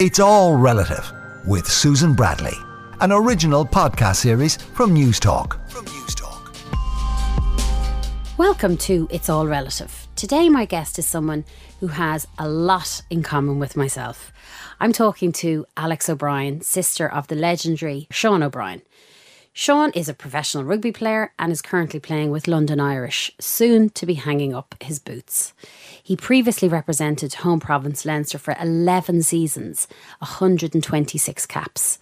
It's All Relative with Susan Bradley, an original podcast series from Newstalk. From Newstalk. Welcome to It's All Relative. Today, my guest is someone who has a lot in common with myself. I'm talking to Alex O'Brien, sister of the legendary Sean O'Brien. Sean is a professional rugby player and is currently playing with London Irish, soon to be hanging up his boots. He previously represented home province Leinster for 11 seasons, 126 caps.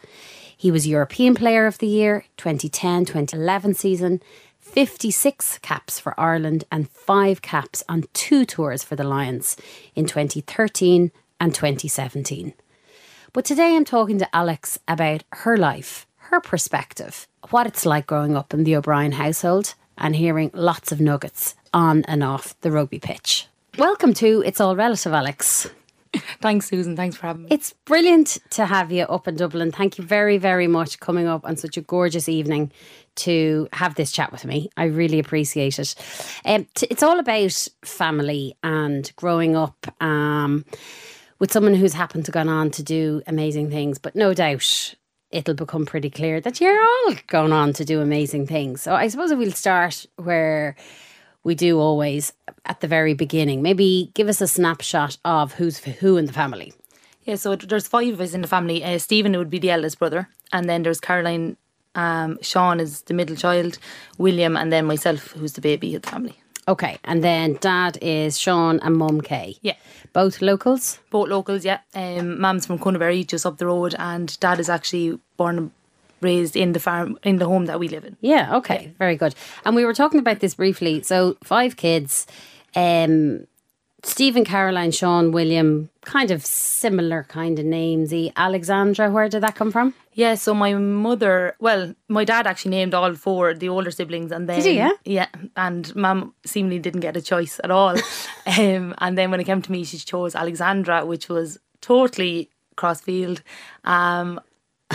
He was European Player of the Year 2010 2011 season, 56 caps for Ireland, and 5 caps on two tours for the Lions in 2013 and 2017. But today I'm talking to Alex about her life, her perspective, what it's like growing up in the O'Brien household, and hearing lots of nuggets on and off the rugby pitch. Welcome to It's All Relative, Alex. Thanks, Susan. Thanks for having me. It's brilliant to have you up in Dublin. Thank you very, very much coming up on such a gorgeous evening to have this chat with me. I really appreciate it. Um, t- it's all about family and growing up um, with someone who's happened to gone on to do amazing things, but no doubt it'll become pretty clear that you're all going on to do amazing things. So I suppose we'll start where we do always at the very beginning. Maybe give us a snapshot of who's who in the family. Yeah, so there's five of us in the family. Uh, Stephen would be the eldest brother, and then there's Caroline. Um, Sean is the middle child, William, and then myself, who's the baby of the family. Okay, and then dad is Sean and mum Kay. Yeah. Both locals? Both locals, yeah. Um, Mum's from Cunnaberry, just up the road, and dad is actually born and raised in the farm, in the home that we live in. Yeah, okay, very good. And we were talking about this briefly. So, five kids. Um, Stephen, Caroline, Sean, William, kind of similar kind of names. The Alexandra, where did that come from? Yeah, so my mother, well, my dad actually named all four the older siblings, and then Did he, yeah? yeah, and mum seemingly didn't get a choice at all. um, and then when it came to me, she chose Alexandra, which was totally crossfield. Um,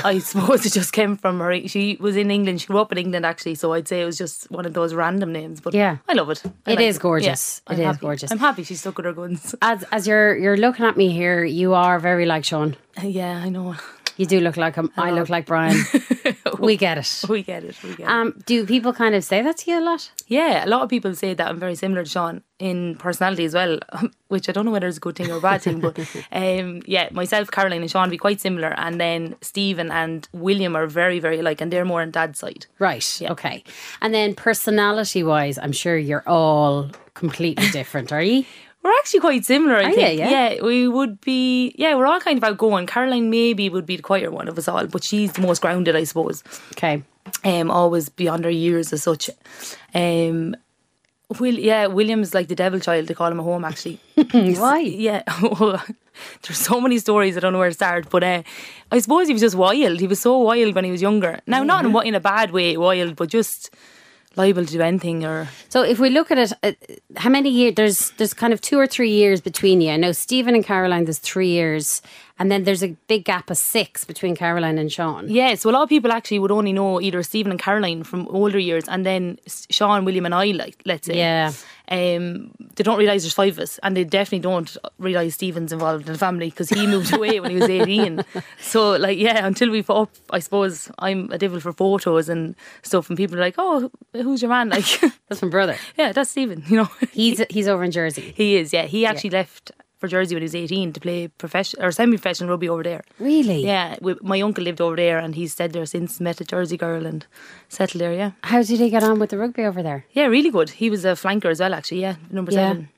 I suppose it just came from her. She was in England. She grew up in England, actually. So I'd say it was just one of those random names. But Yeah. I love it. I It like is gorgeous. Yeah, It is happy. gorgeous. I'm happy she stuck with her guns. As as you're you're looking at me here, you are very like Sean. yeah, I know. You do look like him. I look like Brian. we get it. We get it. We get it. Um, do people kind of say that to you a lot? Yeah, a lot of people say that I'm very similar to Sean in personality as well, which I don't know whether it's a good thing or a bad thing. But um, yeah, myself, Caroline, and Sean be quite similar, and then Stephen and William are very, very alike, and they're more on Dad's side. Right. Okay. And then personality wise, I'm sure you're all completely different, are you? We're actually quite similar, I Are think. you? Yeah. we would be. Yeah, we're all kind of outgoing. Caroline maybe would be the quieter one of us all, but she's the most grounded, I suppose. Okay. um, always beyond her years as such. Um, Will, yeah, William's like the devil child. They call him at home. Actually, Why? yeah. There's so many stories. I don't know where to start, but uh, I suppose he was just wild. He was so wild when he was younger. Now, not in, in a bad way, wild, but just liable to do anything or So if we look at it, uh, how many years? There's there's kind of two or three years between you. I know Stephen and Caroline. There's three years, and then there's a big gap of six between Caroline and Sean. Yeah, so a lot of people actually would only know either Stephen and Caroline from older years, and then Sean, William, and I, like let's say, Yeah. um, they don't realise there's five of us, and they definitely don't realise Stephen's involved in the family because he moved away when he was eighteen. So, like, yeah, until we put up, I suppose I'm a devil for photos and stuff, and people are like, "Oh, who's your man?" Like, That's my brother. yeah, that's Stephen. You know, He's he's over in Jersey. he is. Yeah, he actually left for Jersey when he was eighteen to play professional or semi-professional rugby over there. Really? Yeah, we, my uncle lived over there, and he's stayed there since. Met a Jersey girl and settled there. Yeah, How did he get on with the rugby over there? yeah, really good. He was a flanker as well, actually. Yeah, number Yeah. seven.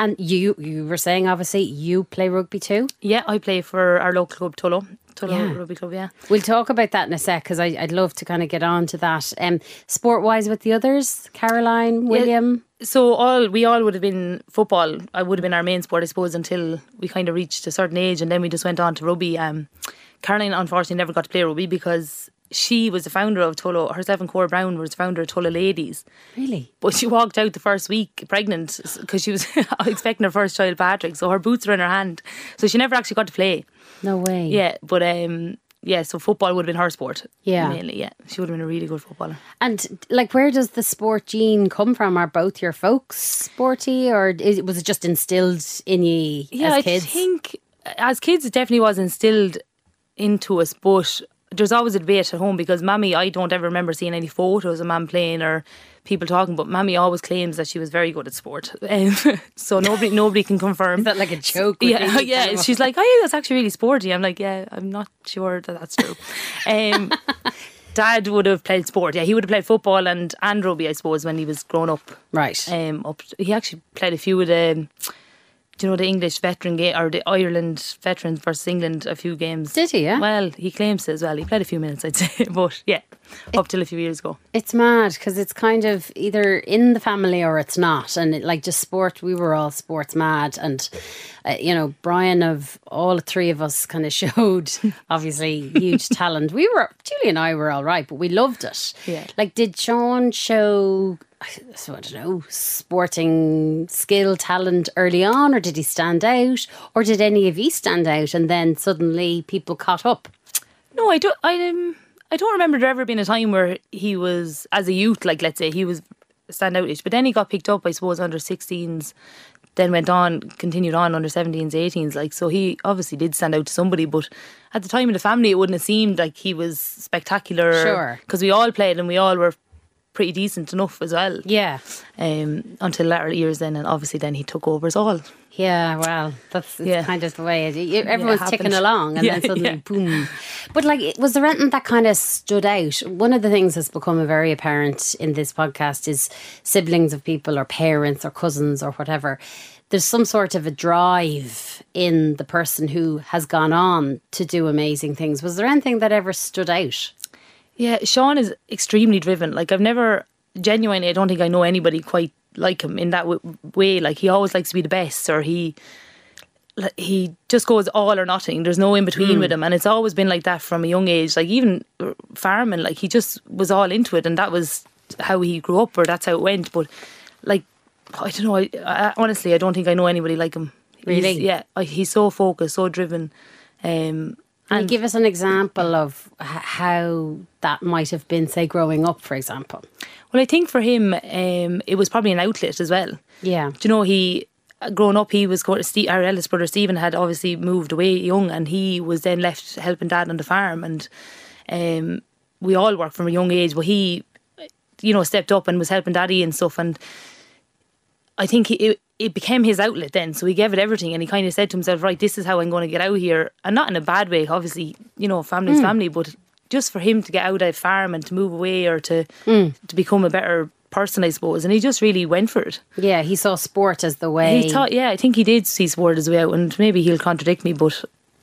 And you you were saying obviously you play rugby too. Yeah, I play for our local club, Tullow. Tullow Yeah. Rugby Club. Yeah. We'll talk about that in a sec because I'd love to kind of get on to that. Um, sport wise with the others, Caroline, William. So all we all would have been football. I would have been our main sport, I suppose, until we kind of reached a certain age, and then we just went on to rugby. Um, Caroline unfortunately never got to play rugby because she was the founder of Tullow, Herself and Cora Brown was the founder of Tullow Ladies. Really? But she walked out the first week pregnant because she was expecting her first child, Patrick. So her boots were in her hand. So she never actually got to play. No way. Yeah, but um, yeah. So football would have been her sport. Yeah. mainly. Yeah, she would have been a really good footballer. And like, where does the sport gene come from? Are both your folks sporty, or is, was it just instilled in you Yeah, as I think as kids, it definitely was instilled into us, but there's always a debate at home because Mammy, I don't ever remember seeing any photos of Mam playing or people talking, but Mammy always claims that she was very good at sport. Um, so nobody nobody can confirm. Is that like a joke? Yeah, yeah. She's like, oh, yeah, that's actually really sporty. I'm like, yeah, I'm not sure that that's true. Um, Dad would have played sport. Yeah, he would have played football and and rugby, I suppose, when he was growing up. right. Um, up he actually played a few of the, do you know, the English veteran game or the Ireland veterans versus England a few games. Did he, yeah? Well, he claims to as well. He played a few minutes, I'd say, but yeah, up till a few years ago. It's mad because it's kind of either in the family or it's not. And it, like just sport, we were all sports mad. And, uh, you know, Brian, of all three of us, kind of showed obviously huge talent. We were, Julie and I were all right, but we loved it. Yeah. Like, did Sean show, I don't know, sporting skill, talent early on, or did he stand out? Or did any of you stand out and then suddenly people caught up? No, I don't. I um, I don't remember there ever being a time where he was as a youth, like let's say he was standoutish. But then he got picked up, I suppose, under 16s. Then went on, continued on under 17s, 18s. Like so, he obviously did stand out to somebody. But at the time in the family, it wouldn't have seemed like he was spectacular. Sure. because we all played and we all were pretty decent enough as well. Yeah. Um, until latter years, then and obviously then he took over us all. Yeah, well, that's Yeah. kind of the way it, you- everyone's ticking along, and Yeah, then suddenly, yeah. boom. But like, was there anything that kind of stood out? One of the things that's become very apparent in this podcast is siblings of people, or parents, or cousins, or whatever. There's some sort of a drive in the person who has gone on to do amazing things. Was there anything that ever stood out? Yeah, Sean is extremely driven. Like I've never genuinely, I don't think I know anybody quite like him in that w- way. Like he always likes to be the best, or he he just goes all or nothing. There's no in between with him, and it's always been like that from a young age. Like even farming, like he just was all into it, and that was how he grew up, or that's how it went. But like I don't know. I, I honestly, I don't think I know anybody like him. He's- Really? yeah. I- He's so focused, so driven. Um, Can you give us an example of h- how that might have been, say, growing up, for example? Well, I think for him, um, it was probably an outlet as well. Yeah. Do you know he? Growing up, he was. Steve, our eldest brother Stephen had obviously moved away young, and he was then left helping dad on the farm. And um, we all worked from a young age, but he, you know, stepped up and was helping daddy and stuff. And I think he, it, it became his outlet then. So he gave it everything, and he kind of said to himself, "Right, this is how I'm going to get out here," and not in a bad way. Obviously, you know, family's hmm. family, but just for him to get out of farm and to move away or to hmm. to become a better person, I suppose. And he just really went for it. Yeah, he saw sport as the way. He thought, yeah, I think he did see sport as the way out, and maybe he'll contradict me, but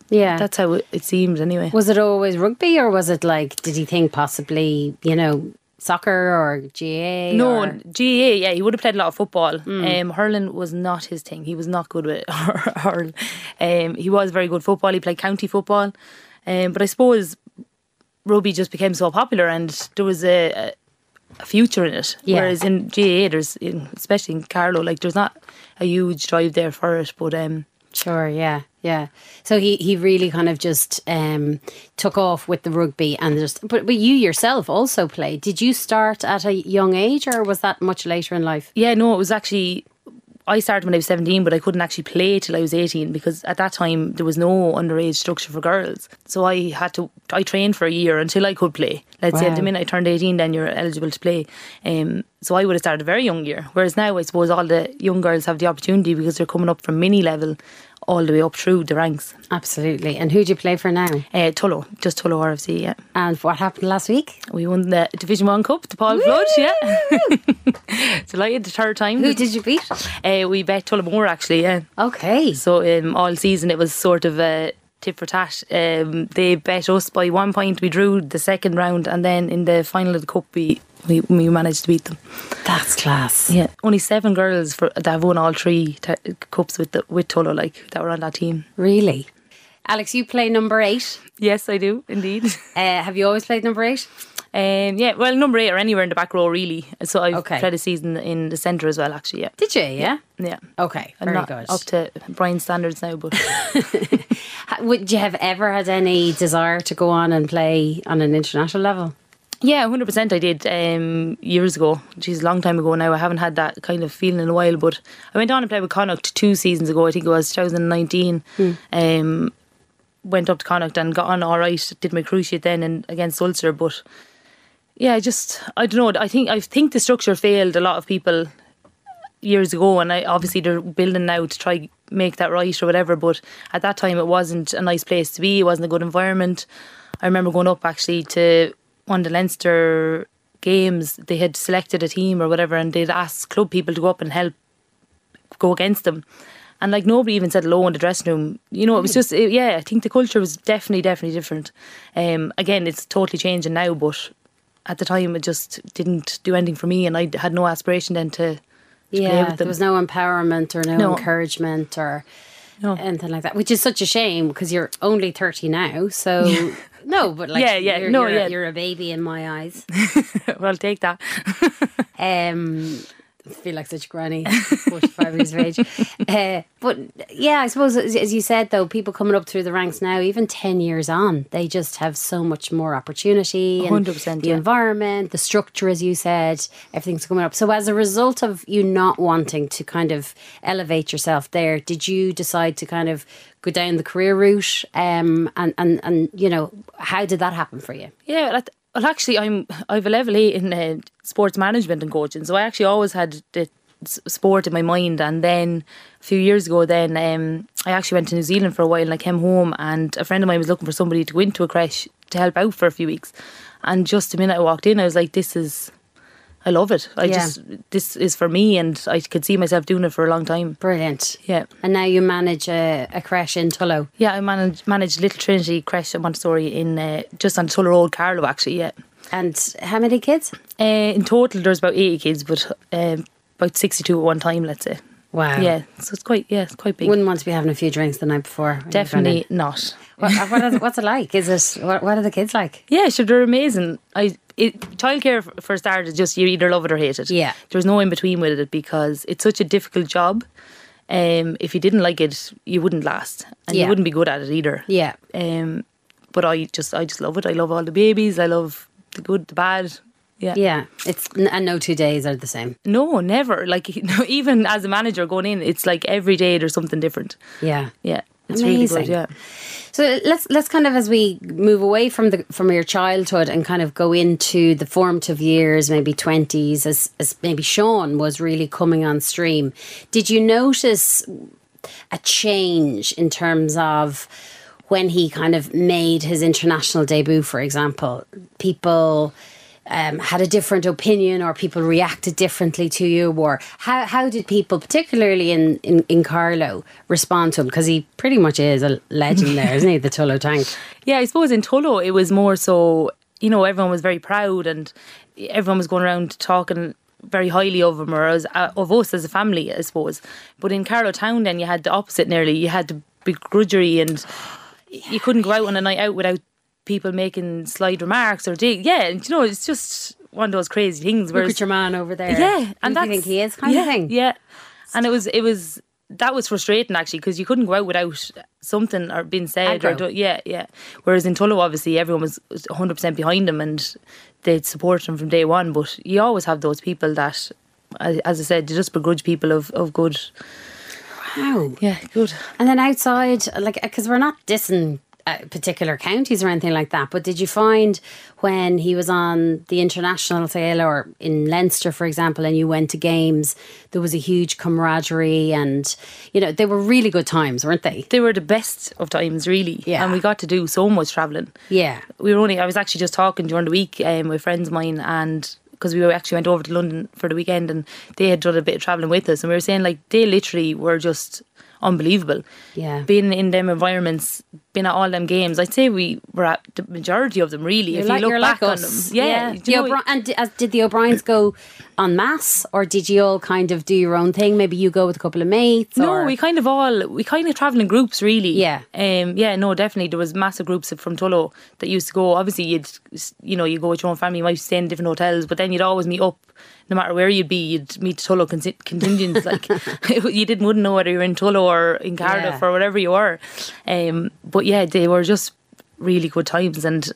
yeah. that's how it, it seemed anyway. Was it always rugby, or was it like? Did he think possibly, you know, soccer or GAA? No, or- GAA, yeah, he would have played a lot of football. Um, hurling was not his thing. He was not good with hurl. Um, he was very good football. He played county football, um, but I suppose rugby just became so popular, and there was a, a, a future in it. Yeah. Whereas in GAA, there's in, especially in Carlow, like there's not a huge drive there for it. But um, Sure, yeah, yeah. So he, he really kind of just um, took off with the rugby and just. But but you yourself also played. Did you start at a young age, or was that much later in life? Yeah, no, it was actually. I started when I was 17, but I couldn't actually play till I was 18 because at that time there was no underage structure for girls. So I had to, I trained for a year until I could play. Let's say Wow. the minute I turned 18, then you're eligible to play. Um, so I would have started a very young year. Whereas now I suppose all the young girls have the opportunity because they're coming up from mini level all the way up through the ranks. Absolutely. And who do you play for now? Uh, Tullow, just Tullow RFC, yeah. And what happened last week? We won the Division 1 Cup, the Paul Flood, yeah. Delighted, the third time. Who did you beat? Uh, we bet Tullamore actually, yeah. Okay. So um, all season it was sort of a tit for tat. Um, they bet us by one point. We drew the second round, and then in the final of the cup, we we, we managed to beat them. That's class. Yeah, only seven girls for that have won all three t- cups with the, with Tullow, like that were on that team. Really? Alex, you play number eight. Yes, I do indeed. Uh, have you always played number eight? Um, yeah, well, number eight or anywhere in the back row, really. So I've Okay. played a season in the centre as well, actually. Yeah, Did you? Yeah. yeah. Okay. Very not good. up to Brian's standards now, but Would you have ever had any desire to go on and play on an international level? Yeah, hundred percent. I did um, years ago. She's a long time ago now. I haven't had that kind of feeling in a while. But I went on and played with Connacht two seasons ago. I think it was 2019. Um, went up to Connacht and got on all right. Did my cruciate then and against Ulster. But yeah, I just I don't know. I think I think the structure failed a lot of people years ago, and I obviously they're building now to try make that right or whatever. But at that time, it wasn't a nice place to be. It wasn't a good environment. I remember going up actually to one of the Leinster games. They had selected a team or whatever, and they'd asked club people to go up and help go against them. And like nobody even said hello in the dressing room. You know, it was just it, yeah. I think the culture was definitely definitely different. Um, again, it's totally changing now, but at the time it just didn't do anything for me, and I had no aspiration then to. to play Yeah, there was no empowerment or no, No. encouragement or No. anything like that, which is such a shame because you're only 30 now. So, no, but like, Yeah, yeah, you're, no, you're, yeah. you're a baby in my eyes. well, take that. Um, feel like such a granny, 45 years of age. Uh, but yeah, I suppose, as, as you said, though, people coming up through the ranks now, even 10 years on, they just have so much more opportunity. and 100%, The yeah. environment, the structure, as you said, everything's coming up. So, as a result of you not wanting to kind of elevate yourself there, did you decide to kind of go down the career route? Um, and, and, and, you know, how did that happen for you? Yeah, well, actually, I'm I have a level eight in uh, sports management and coaching, so I actually always had the sport in my mind. And then a few years ago, then um, I actually went to New Zealand for a while, and I came home, and a friend of mine was looking for somebody to go into a creche to help out for a few weeks. And just the minute I walked in, I was like, "This is." I love it. I Yeah. just this is for me, and I could see myself doing it for a long time. Brilliant. Yeah. And now you manage a, a creche in Tullow. Yeah, I manage managed Little Trinity Creche at Montessori in uh, just on Tullow Road, Carlow. Actually, yeah. And how many kids? Uh, in total, there's about 80 kids, but um, about 62 at one time, let's say. Wow. Yeah, so it's quite, yeah, it's quite big. Wouldn't want to be having a few drinks the night before. when you've gone Definitely not. What, what are, what's it like? Is it what, what are the kids like? Yeah, sure, they're amazing. I it, childcare for starters, just you either love it or hate it. Yeah. there's no in between with it because it's such a difficult job. Um, if you didn't like it, you wouldn't last, and Yeah. you wouldn't be good at it either. Yeah. Um, but I just, I just love it. I love all the babies. I love the good, the bad. Yeah. Yeah. It's and no two days are the same. No, never. Like even as a manager going in, it's like every day there's something different. Yeah. Yeah, it's really Amazing. good. Yeah. So let's let's kind of as we move away from the from your childhood and kind of go into the formative years, maybe twenties, as as maybe Sean was really coming on stream. Did you notice a change in terms of when he kind of made his international debut, for example? People um, had a different opinion or people reacted differently to you or how, how did people particularly in, in, in Carlow respond to him because he pretty much is a legend there isn't he the Tullow tank Yeah, I suppose in Tullow it was more so, you know, everyone was very proud and everyone was going around talking very highly of him or as, uh, of us as a family, I suppose. But in Carlow Town then you had the opposite nearly. You had the begrudgery and you couldn't go out on a night out without people making slide remarks or dig. Yeah, and you know, it's just one of those crazy things. look Whereas, at your man over there yeah, and you think he is kind yeah, of thing Yeah, and it was it was that was frustrating actually because you couldn't go out without something or being said or Aggro. yeah yeah. Whereas in Tullow, obviously everyone was one hundred percent behind him and they'd support him from day one. But you always have those people that, as as I said, you just begrudge people of of good. wow Yeah, good. and then outside like because we're not dissing uh, particular counties or anything like that but did you find when he was on the international scale or in Leinster for example and you went to games there was a huge camaraderie and you know they were really good times weren't they They were the best of times, really. Yeah. and we got to do so much traveling. yeah we were only I was actually just talking during the week um, with friends of mine and because we actually went over to London for the weekend and they had done a bit of travelling with us and we were saying like they literally were just unbelievable. Yeah. Being in them environments, being at all them games, I'd say we were at the majority of them really. You're if like, you look back like on them. Yeah. You know, and as, did the O'Briens go en masse, or did you all kind of do your own thing? Maybe you go with a couple of mates. No, or? we kind of all we kind of travel in groups, really. Yeah. um, yeah, no, definitely. There was massive groups from Tullow that used to go. Obviously, you'd you know you go with your own family, you might stay in different hotels, but then you'd always meet up. No matter where you'd be, you'd meet Tullow con- contingents. like you didn't wouldn't know whether you were in Tullow or in Cardiff Yeah. or whatever you were. Um, but yeah, they were just really good times, and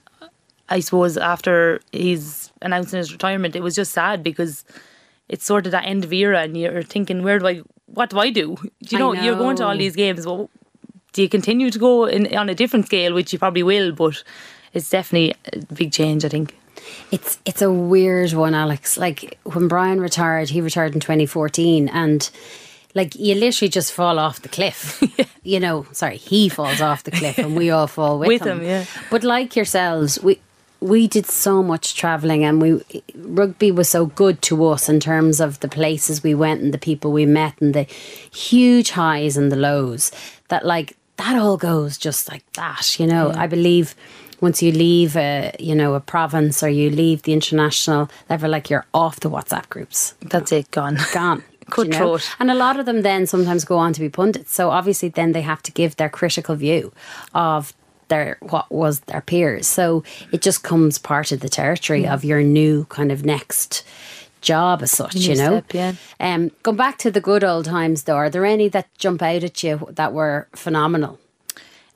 I suppose after he's announcing his retirement, it was just sad because it's sort of that end of era, and you're thinking, where do I, what do I do? Do you I know, you're going to all these games. Well, do you continue to go in, on a different scale, which you probably will, but it's definitely a big change, I think. It's it's a weird one, Alex. Like when Brian retired, he retired in 2014, and like you literally just fall off the cliff. You know, sorry, he falls off the cliff, and we all fall with, With him. him, yeah. But like yourselves, we we did so much traveling, and we rugby was so good to us in terms of the places we went and the people we met and the huge highs and the lows. That like that all goes just like that. You know, I believe once you leave a you know a province or you leave the international level, like you're off the WhatsApp groups, That's it, gone. gone. Cut you know? And a lot of them then sometimes go on to be pundits. So obviously then they have to give their critical view of their what was their peers. So it just comes part of the territory of your new kind of next job as such, New you know. step, yeah. Um going back to the good old times though, are there any that jump out at you that were phenomenal?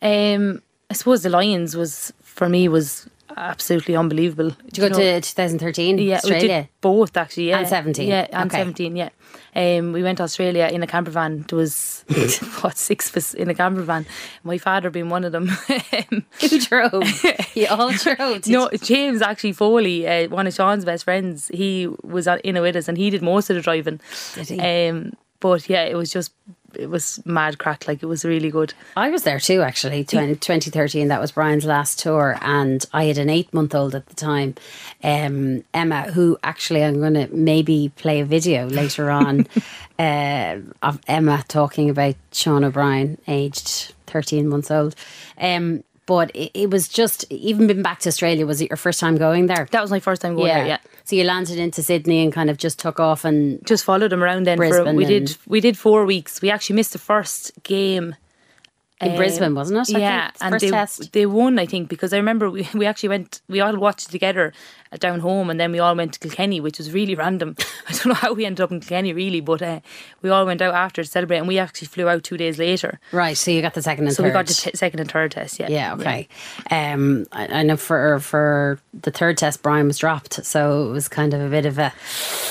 Um, I suppose the Lions was, for me, was absolutely unbelievable. Did you go to 2013 Yeah, we Australia? did both actually. Yeah, And 17, Yeah, and okay. seventeen. Yeah, um, we went to Australia in a camper van. There was what six of us in a camper van. My father being one of them. Who drove? you all drove. no, James actually Foley, uh, one of Sean's best friends. He was on- in it with us, and he did most of the driving. Did he? Um, but yeah, it was just it was mad crack. Like it was really good. I was there too, actually, 20, 2013. That was Brian's last tour. And I had an eight month old at the time, um, Emma, who actually I'm going to maybe play a video later on uh, of Emma talking about Sean O'Brien, aged 13 months old. Um, but it, it was just, even been back to Australia, was it your first time going there? That was my first time going there. Yeah. So you landed into Sydney and kind of just took off and just followed them around then for Brisbane we did we did four weeks. We actually missed the first game. in um, Brisbane, wasn't it? I yeah, and first they test. they won, I think, because I remember we, we actually went we all watched it together down home, and then we all went to Kilkenny, which was really random. I don't know how we ended up in Kilkenny really, but uh, we all went out after to celebrate, and we actually flew out two days later. Right, so you got the second and So third. we got the t- second and third test. Yeah, Yeah, okay. Um, I, I know for for the third test, Brian was dropped, so it was kind of a bit of a.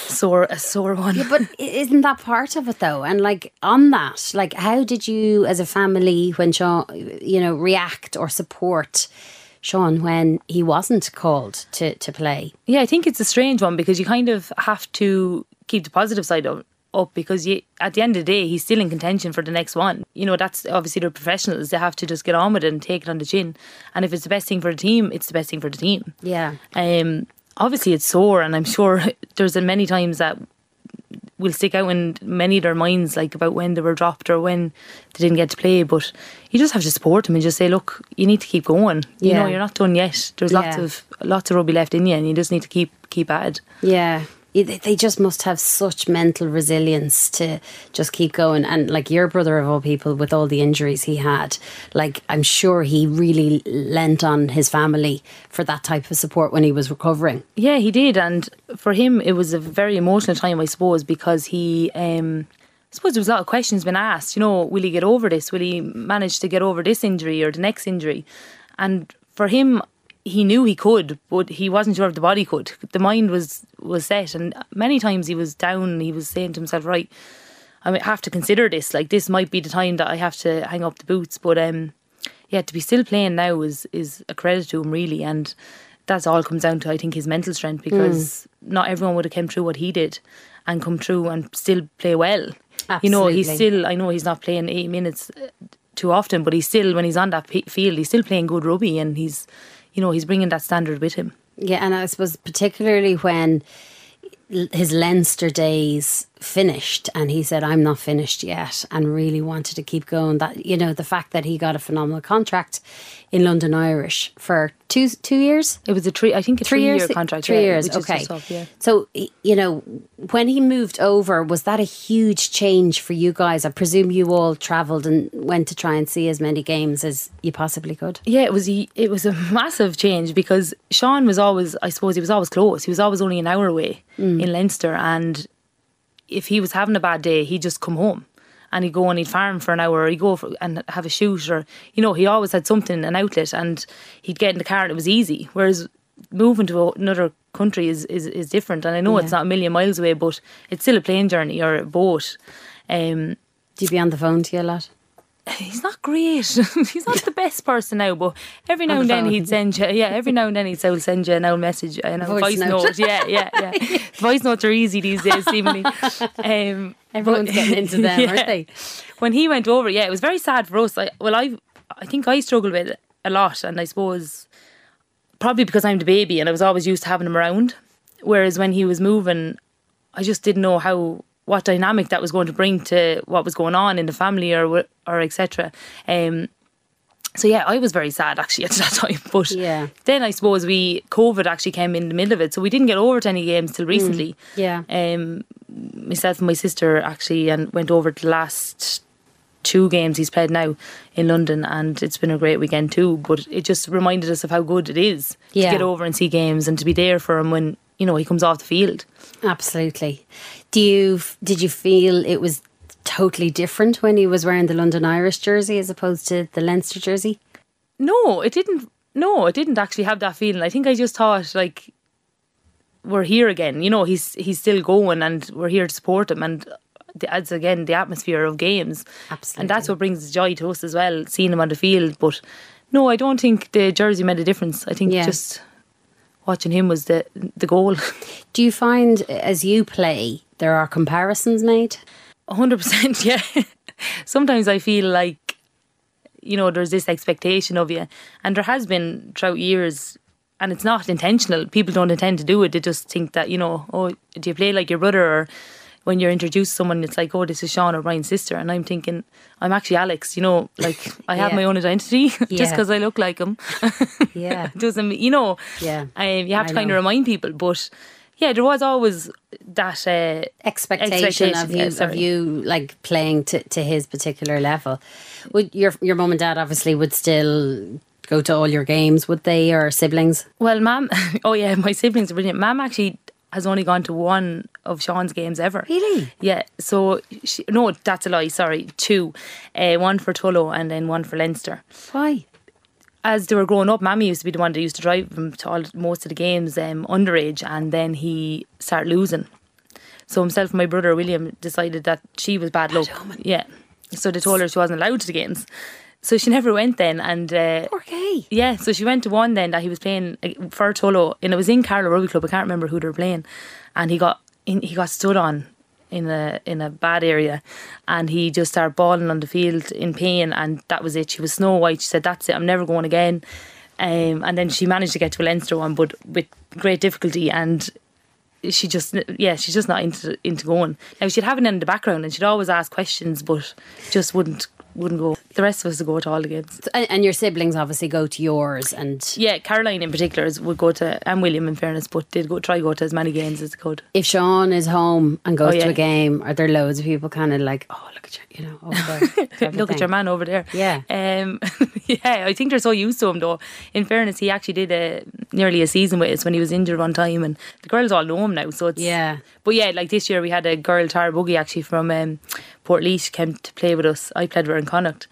sore a sore one. Yeah, But isn't that part of it though? And like on that, like how did you, as a family, when Sean, you know, react or support Sean when he wasn't called to to play? Yeah, I think it's a strange one because you kind of have to keep the positive side of up because you at the end of the day he's still in contention for the next one. You know, that's obviously they're professionals. They have to just get on with it and take it on the chin. And if it's the best thing for the team, it's the best thing for the team. Yeah, Um obviously it's sore and I'm sure there's many times that will stick out in many of their minds like about when they were dropped or when they didn't get to play but you just have to support them and just say look you need to keep going you Yeah. know you're not done yet there's lots Yeah. of lots of rugby left in you and you just need to keep keep at it yeah. They just must have such mental resilience to just keep going. And like your brother of all people, with all the injuries he had, like I'm sure he really lent on his family for that type of support when he was recovering. Yeah, he did, and for him, it was a very emotional time, I suppose, because he. Um, I suppose there was a lot of questions been asked. You know, will he get over this? Will he manage to get over this injury or the next injury? And for him, he knew he could, but he wasn't sure if the body could. The mind was was set, and many times he was down. He was saying to himself, "Right, I mean, have to consider this. Like this might be the time that I have to hang up the boots." But um, yeah, to be still playing now is is a credit to him really, and that's all comes down to I think his mental strength because not everyone would have come through what he did and come through and still play well. You know, he's still. I know he's not playing eight minutes uh, too often, but he's still when he's on that p- field, he's still playing good rugby, and he's, you know, he's bringing that standard with him. Yeah, and I suppose particularly when his Leinster days finished and he said I'm not finished yet and really wanted to keep going that you know the fact that he got a phenomenal contract in London Irish for two two years It was a three, I think, a three three-year years contract. three yeah, years okay yeah. so you know when he moved over was that a huge change for you guys I presume you all travelled and went to try and see as many games as you possibly could Yeah, it was a- it was a massive change because Sean was always, I suppose, he was always close. He was always only an hour away mm. in Leinster, and if he was having a bad day, he'd just come home and he'd go and he'd farm for an hour, or he'd go for, and have a shoot, or you know, he always had something, an outlet, and he'd get in the car and it was easy. Whereas moving to another country is, is, is different. And I know it's not a million miles away, but it's still a plane journey or a boat. Um, Do you be on the phone to you a lot? He's not great. he's not the best person now, but every now and the then he'd send you, yeah, every now and then he'd say, "I'll send you an old message, an old Voice voice, note. note. Yeah, yeah, yeah. voice notes are easy these days, seemingly. Um, Everyone's but- getting into them, aren't they? When he went over, yeah, it was very sad for us. I, well, I, I think I struggled with it a lot, and I suppose probably because I'm the baby and I was always used to having him around. Whereas when he was moving, I just didn't know how what dynamic that was going to bring to what was going on in the family or or etc. Um, so yeah, I was very sad actually at that time. But Yeah. then I suppose we COVID actually came in the middle of it, so we didn't get over to any games till recently. Yeah. Um, myself and my sister actually and went over to the last two games he's played now in London, and it's been a great weekend too. But it just reminded us of how good it is Yeah. to get over and see games and to be there for him when you know he comes off the field. Absolutely. Do you did you feel it was totally different when he was wearing the London Irish jersey as opposed to the Leinster jersey? No, it didn't. No, it didn't actually have that feeling. I think I just thought like we're here again. You know, he's he's still going, and we're here to support him. And the, adds again the atmosphere of games, Absolutely. and that's what brings joy to us as well, seeing him on the field. But no, I don't think the jersey made a difference. I think Yeah. just watching him was the the goal. Do you find as you play there are comparisons made? hundred percent, yeah. Sometimes I feel like, you know, there's this expectation of you, and there has been throughout years, and it's not intentional. People don't intend to do it. They just think that you know, oh, do you play like your brother? Or when you're introduced to someone, it's like, oh, this is Sean O'Brien's sister, and I'm thinking, I'm actually Alex. You know, like I have Yeah. my own identity just because I look like him. Yeah. doesn't mean- you know? Yeah, um, you have I to kind know. of remind people, but. Yeah, there was always that uh, expectation, of you yeah, of you like playing to, to his particular level. Would your your mum and dad obviously would still go to all your games, would they, or siblings? Well, Mum, oh yeah, my siblings are brilliant. Mum actually has only gone to one of Sean's games ever. Really? Yeah. So she, no, that's a lie. Sorry, two, uh, one for Tullow and then one for Leinster. Why? As they were growing up, Mammy used to be the one that used to drive him to all, most of the games um, underage, and then he started losing. So himself and my brother William decided that she was bad luck. Yeah. So they told her she wasn't allowed to the games. So she never went then, and uh, Okay. yeah, so she went to one then that he was playing uh, for Tullow, and it was in Carlow Rugby Club. I can't remember who they were playing, and he got in, he got stood on in a in a bad area, and he just started bawling on the field in pain, and that was it. She was snow white. She said, "That's it. I'm never going again." Um, and then she managed to get to a Leinster one, but with great difficulty, and she just yeah, she's just not into into going. Now she'd have it in the background, and she'd always ask questions, but just wouldn't wouldn't go. The rest of us go to all the games. And, and your siblings obviously go to yours, and Yeah, Caroline in particular is, would go to, and William in fairness, but they'd go try go to as many games as they could. if Sean is home and goes Oh, yeah. to a game, are there loads of people kind of like, oh, look at you, you know, over there. Look at your man over there. Yeah. Um, yeah, I think they're so used to him though. In fairness, he actually did a, nearly a season with us when he was injured one time, and the girls all know him now. So it's Yeah. But yeah, like this year we had a girl Tara Buggy actually from um, Port came to play with us. I played with her in Connacht.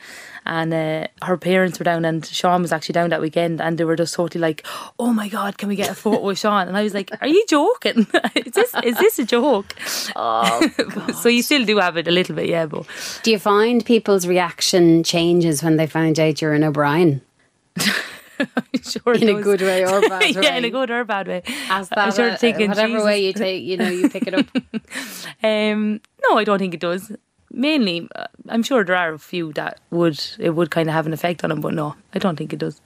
And uh, her parents were down, and Sean was actually down that weekend, and they were just totally like, "Oh my god, can we get a photo with Sean?" And I was like, "Are you joking? is this is this a joke?" Oh, so you still do have it a little bit, yeah. But Do you find people's reaction changes when they find out you're an O'Brien? sure it In a good way or bad way. yeah, in a good or bad way. As I'm that, sure uh, thinking, whatever Jesus. way you take, you know, you pick it up. Um, no, I don't think it does. Mainly, uh, I'm sure there are a few that would it would kind of have an effect on them, but no, I don't think it does.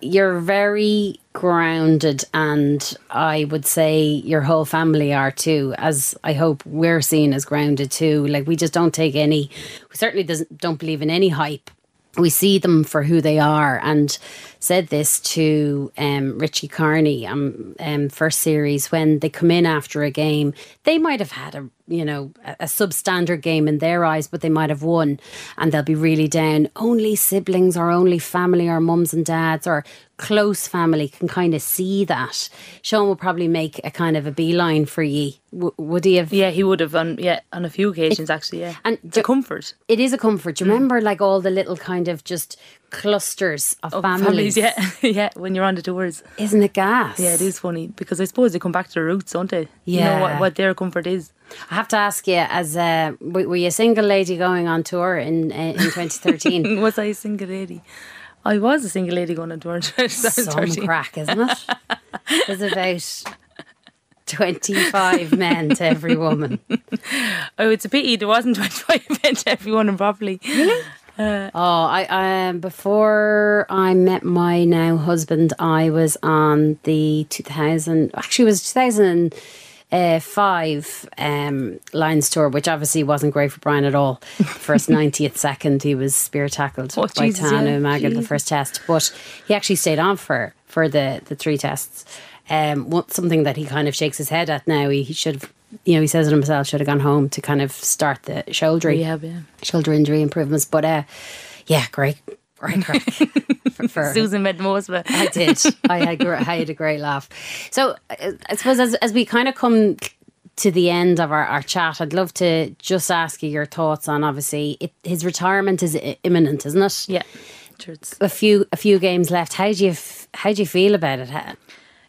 you're very grounded and I would say your whole family are too as I hope we're seen as grounded too like we just don't take any we certainly doesn't don't believe in any hype we see them for who they are and said this to um, Richie Carney um, um first series. When they come in after a game they might have had a you know a, a substandard game in their eyes but they might have won. And they'll be really down. Only siblings or only family or mums and dads or close family can kind of see that. Sean will probably make a kind of a beeline for ye. W- would he have? Yeah, he would have on yeah on a few occasions actually. Yeah, and it's a comfort. it is a comfort. Do you remember like all the little kind of just clusters of, Of families. yeah, yeah. When you're on the tours, Isn't it gas? yeah, it is funny because I suppose they come back to their roots, don't they? You know what, what their comfort is. I have to ask you, as uh, w- were you a single lady going on tour in uh, in 2013? Was I a single lady? I was a single lady going on tour in 2013. Some 2013. crack, isn't it? There's about 25 men to every woman. Oh, it's a pity there wasn't 25 men to every woman, everyone Oh, I um before I met my now husband, I was on the 2000 actually it was 2005 um Lions tour, which obviously wasn't great for Brian at all. First 90th second, he was spear tackled Oh, by Jesus, Tanu yeah. Maga the first test, but he actually stayed on for for the the three tests. Um, what, something that he kind of shakes his head at now. He, he should have, you know, he says it himself, should have gone home to kind of start the shoulder Rehab, yeah. shoulder injury improvements. But uh, yeah, great, great, great. for, for- Susan made the most of it. I did. I had, I had a great laugh. So uh, I suppose as as we kind of come to the end of our, our chat, I'd love to just ask you your thoughts on obviously it, his retirement is imminent, isn't it? Yeah. A few a few games left. How do you f- how do you feel about it? How-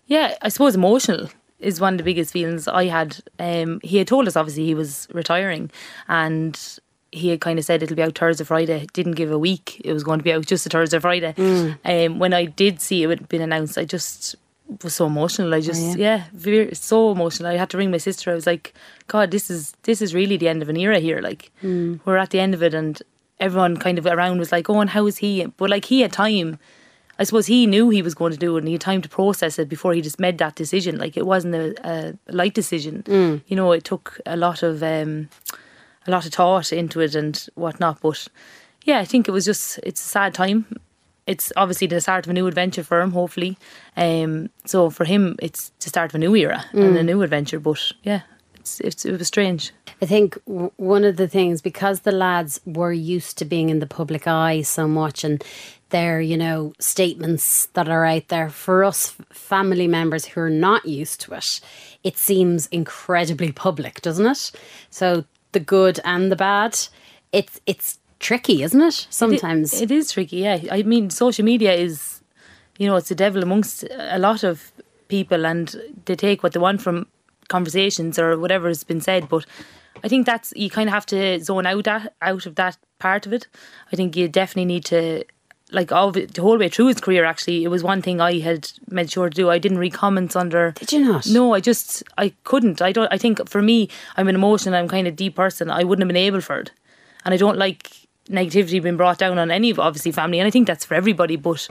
Yeah, I suppose emotional is one of the biggest feelings I had. Um, he had told us obviously he was retiring, and he had kind of said it'll be out Thursday, Friday. Didn't give a week; it was going to be out just a Thursday, Friday. Um, when I did see it had been announced, I just was so emotional. I just yeah, very, so emotional. I had to ring my sister. I was like, God, this is this is really the end of an era here. Like we're at the end of it, and everyone kind of around was like, oh, and how is he? But like he had time. I suppose he knew he was going to do it and he had time to process it before he just made that decision. Like it wasn't a, a light decision. You know, it took a lot of um, a lot of thought into it and whatnot. But yeah, I think it was just it's a sad time. It's obviously the start of a new adventure for him, hopefully. Um, so for him, it's the start of a new era and a new adventure. But yeah, it's, it's it was strange. I think w- one of the things because the lads were used to being in the public eye so much and their you know statements that are out there for us family members who are not used to it it seems incredibly public doesn't it so the good and the bad it's it's tricky isn't it sometimes It is tricky, yeah. I mean, social media is, you know, it's the devil amongst a lot of people, and they take what they want from conversations or whatever has been said. But I think that's you kind of have to zone out that out of that part of it. I think you definitely need to. Like all the whole way through his career, actually, it was one thing I had made sure to do. I didn't read comments under. Did you not? No, I just I couldn't. I don't. I think for me, I'm an emotional. I'm kind of deep person. I wouldn't have been able for it, and I don't like negativity being brought down on any of obviously family. And I think that's for everybody. But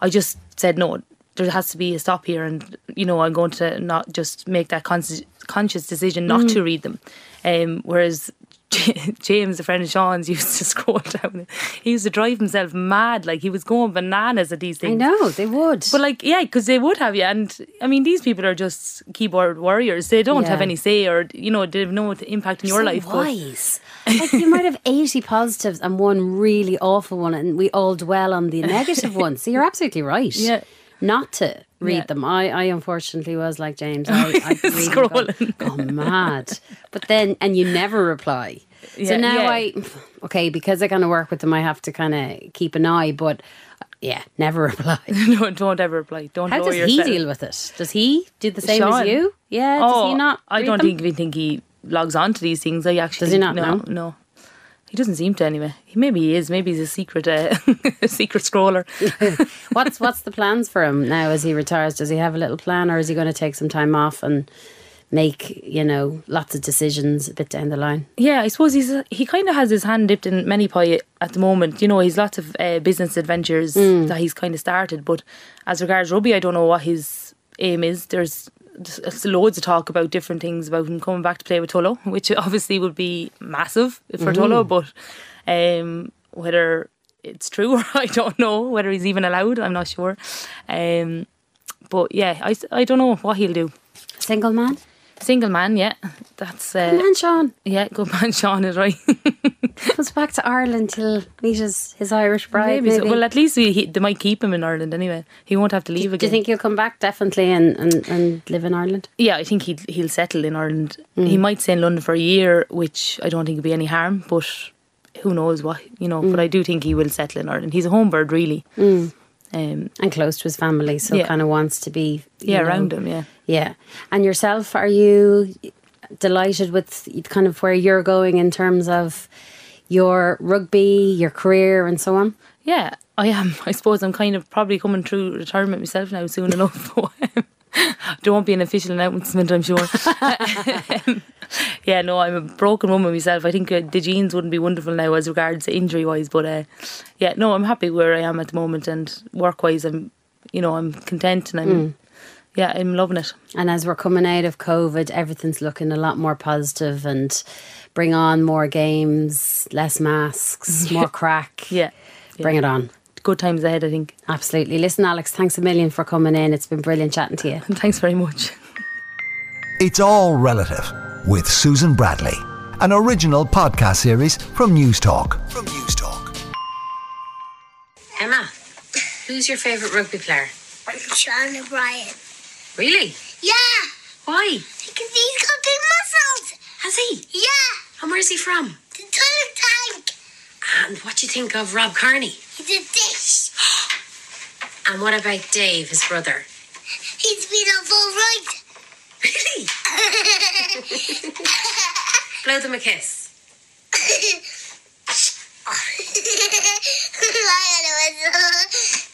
I just said no. There has to be a stop here, and you know I'm going to not just make that conscious conscious decision not Mm. to read them. Um, whereas James, a friend of Sean's, used to scroll down. He used to drive himself mad. Like he was going bananas at these things. I know they would But like, yeah, because they would have you, and I mean, these people are just keyboard warriors. They don't have any say, or you know, they have no impact in your so life. Wise. like you might have 80 positives and one really awful one, and we all dwell on the negative ones. So you're absolutely right. Yeah. Not to read Yeah. them. I, I unfortunately was like James. I, I read them, go, Scrolling. go mad. But then, and you never reply. so now yeah. I, okay, because I kind of work with them, I have to kind of keep an eye. But yeah, never reply. no, don't ever reply. Don't How does he yourself. deal with it? Does he do the same as you? Yeah. Does he oh, not? Oh, I don't them? think even think he logs on to these things. I actually Does he not No, know? no. He doesn't seem to anyway. He maybe he is. Maybe he's a secret, uh, a secret scroller. what's what's the plans for him now as he retires? Does he have a little plan, or is he going to take some time off and make you know lots of decisions a bit down the line? Yeah, I suppose he's he kind of has his hand dipped in many pie at the moment. You know, he's lots of uh, business adventures Mm. that he's kind of started. But as regards rugby, I don't know what his aim is. There's, there's loads of talk about different things about him coming back to play with Tullow, which obviously would be massive for Tullow. But um, whether it's true or I don't know whether he's even allowed. I'm not sure. Um, but yeah, I, I don't know what he'll do. Single man, Single man, yeah, that's uh, man, Sean yeah, good man. Sean is right. comes back to Ireland to meet his, his Irish bride. Maybe. Maybe. So. Well, at least we, he, they might keep him in Ireland anyway. He won't have to leave do again. Do you think he'll come back definitely and, and, and live in Ireland? yeah, I think he'll he'll settle in Ireland. Mm. He might stay in London for a year, which I don't think would be any harm. But who knows what you know. But mm. I do think he will settle in Ireland. He's a home bird, really. Mm. Um, and close to his family, so Yeah. kind of wants to be yeah, know, around him. Yeah. Yeah. And yourself, are you delighted with kind of where you're going in terms of your rugby, your career, and so on? Yeah, I am. I suppose I'm kind of probably coming through retirement myself now soon enough. there won't be an official announcement, I'm sure. yeah, no, I'm a broken woman myself. I think uh, the genes wouldn't be wonderful now as regards injury wise, but uh, yeah, no, I'm happy where I am at the moment, and work wise, I'm, you know, I'm content and I'm, yeah, I'm loving it. And as we're coming out of COVID, everything's looking a lot more positive and bring on more games, less masks, more crack. Yeah, Bring it on. good times ahead, I think. Absolutely. Listen, Alex, thanks a million for coming in. It's been brilliant chatting to you. And thanks very much. It's All Relative with Susan Bradley, an original podcast series from Newstalk. From Newstalk. Emma, who's your favourite rugby player? Sean O'Brien. Really? Yeah. Why? Because he's got big muscles. Has he? Yeah. And where's he from? The Tullow tank. And what do you think of Rob Kearney? He's a dish. and what about Dave, his brother? He's been up all right. Really? Blow them a kiss.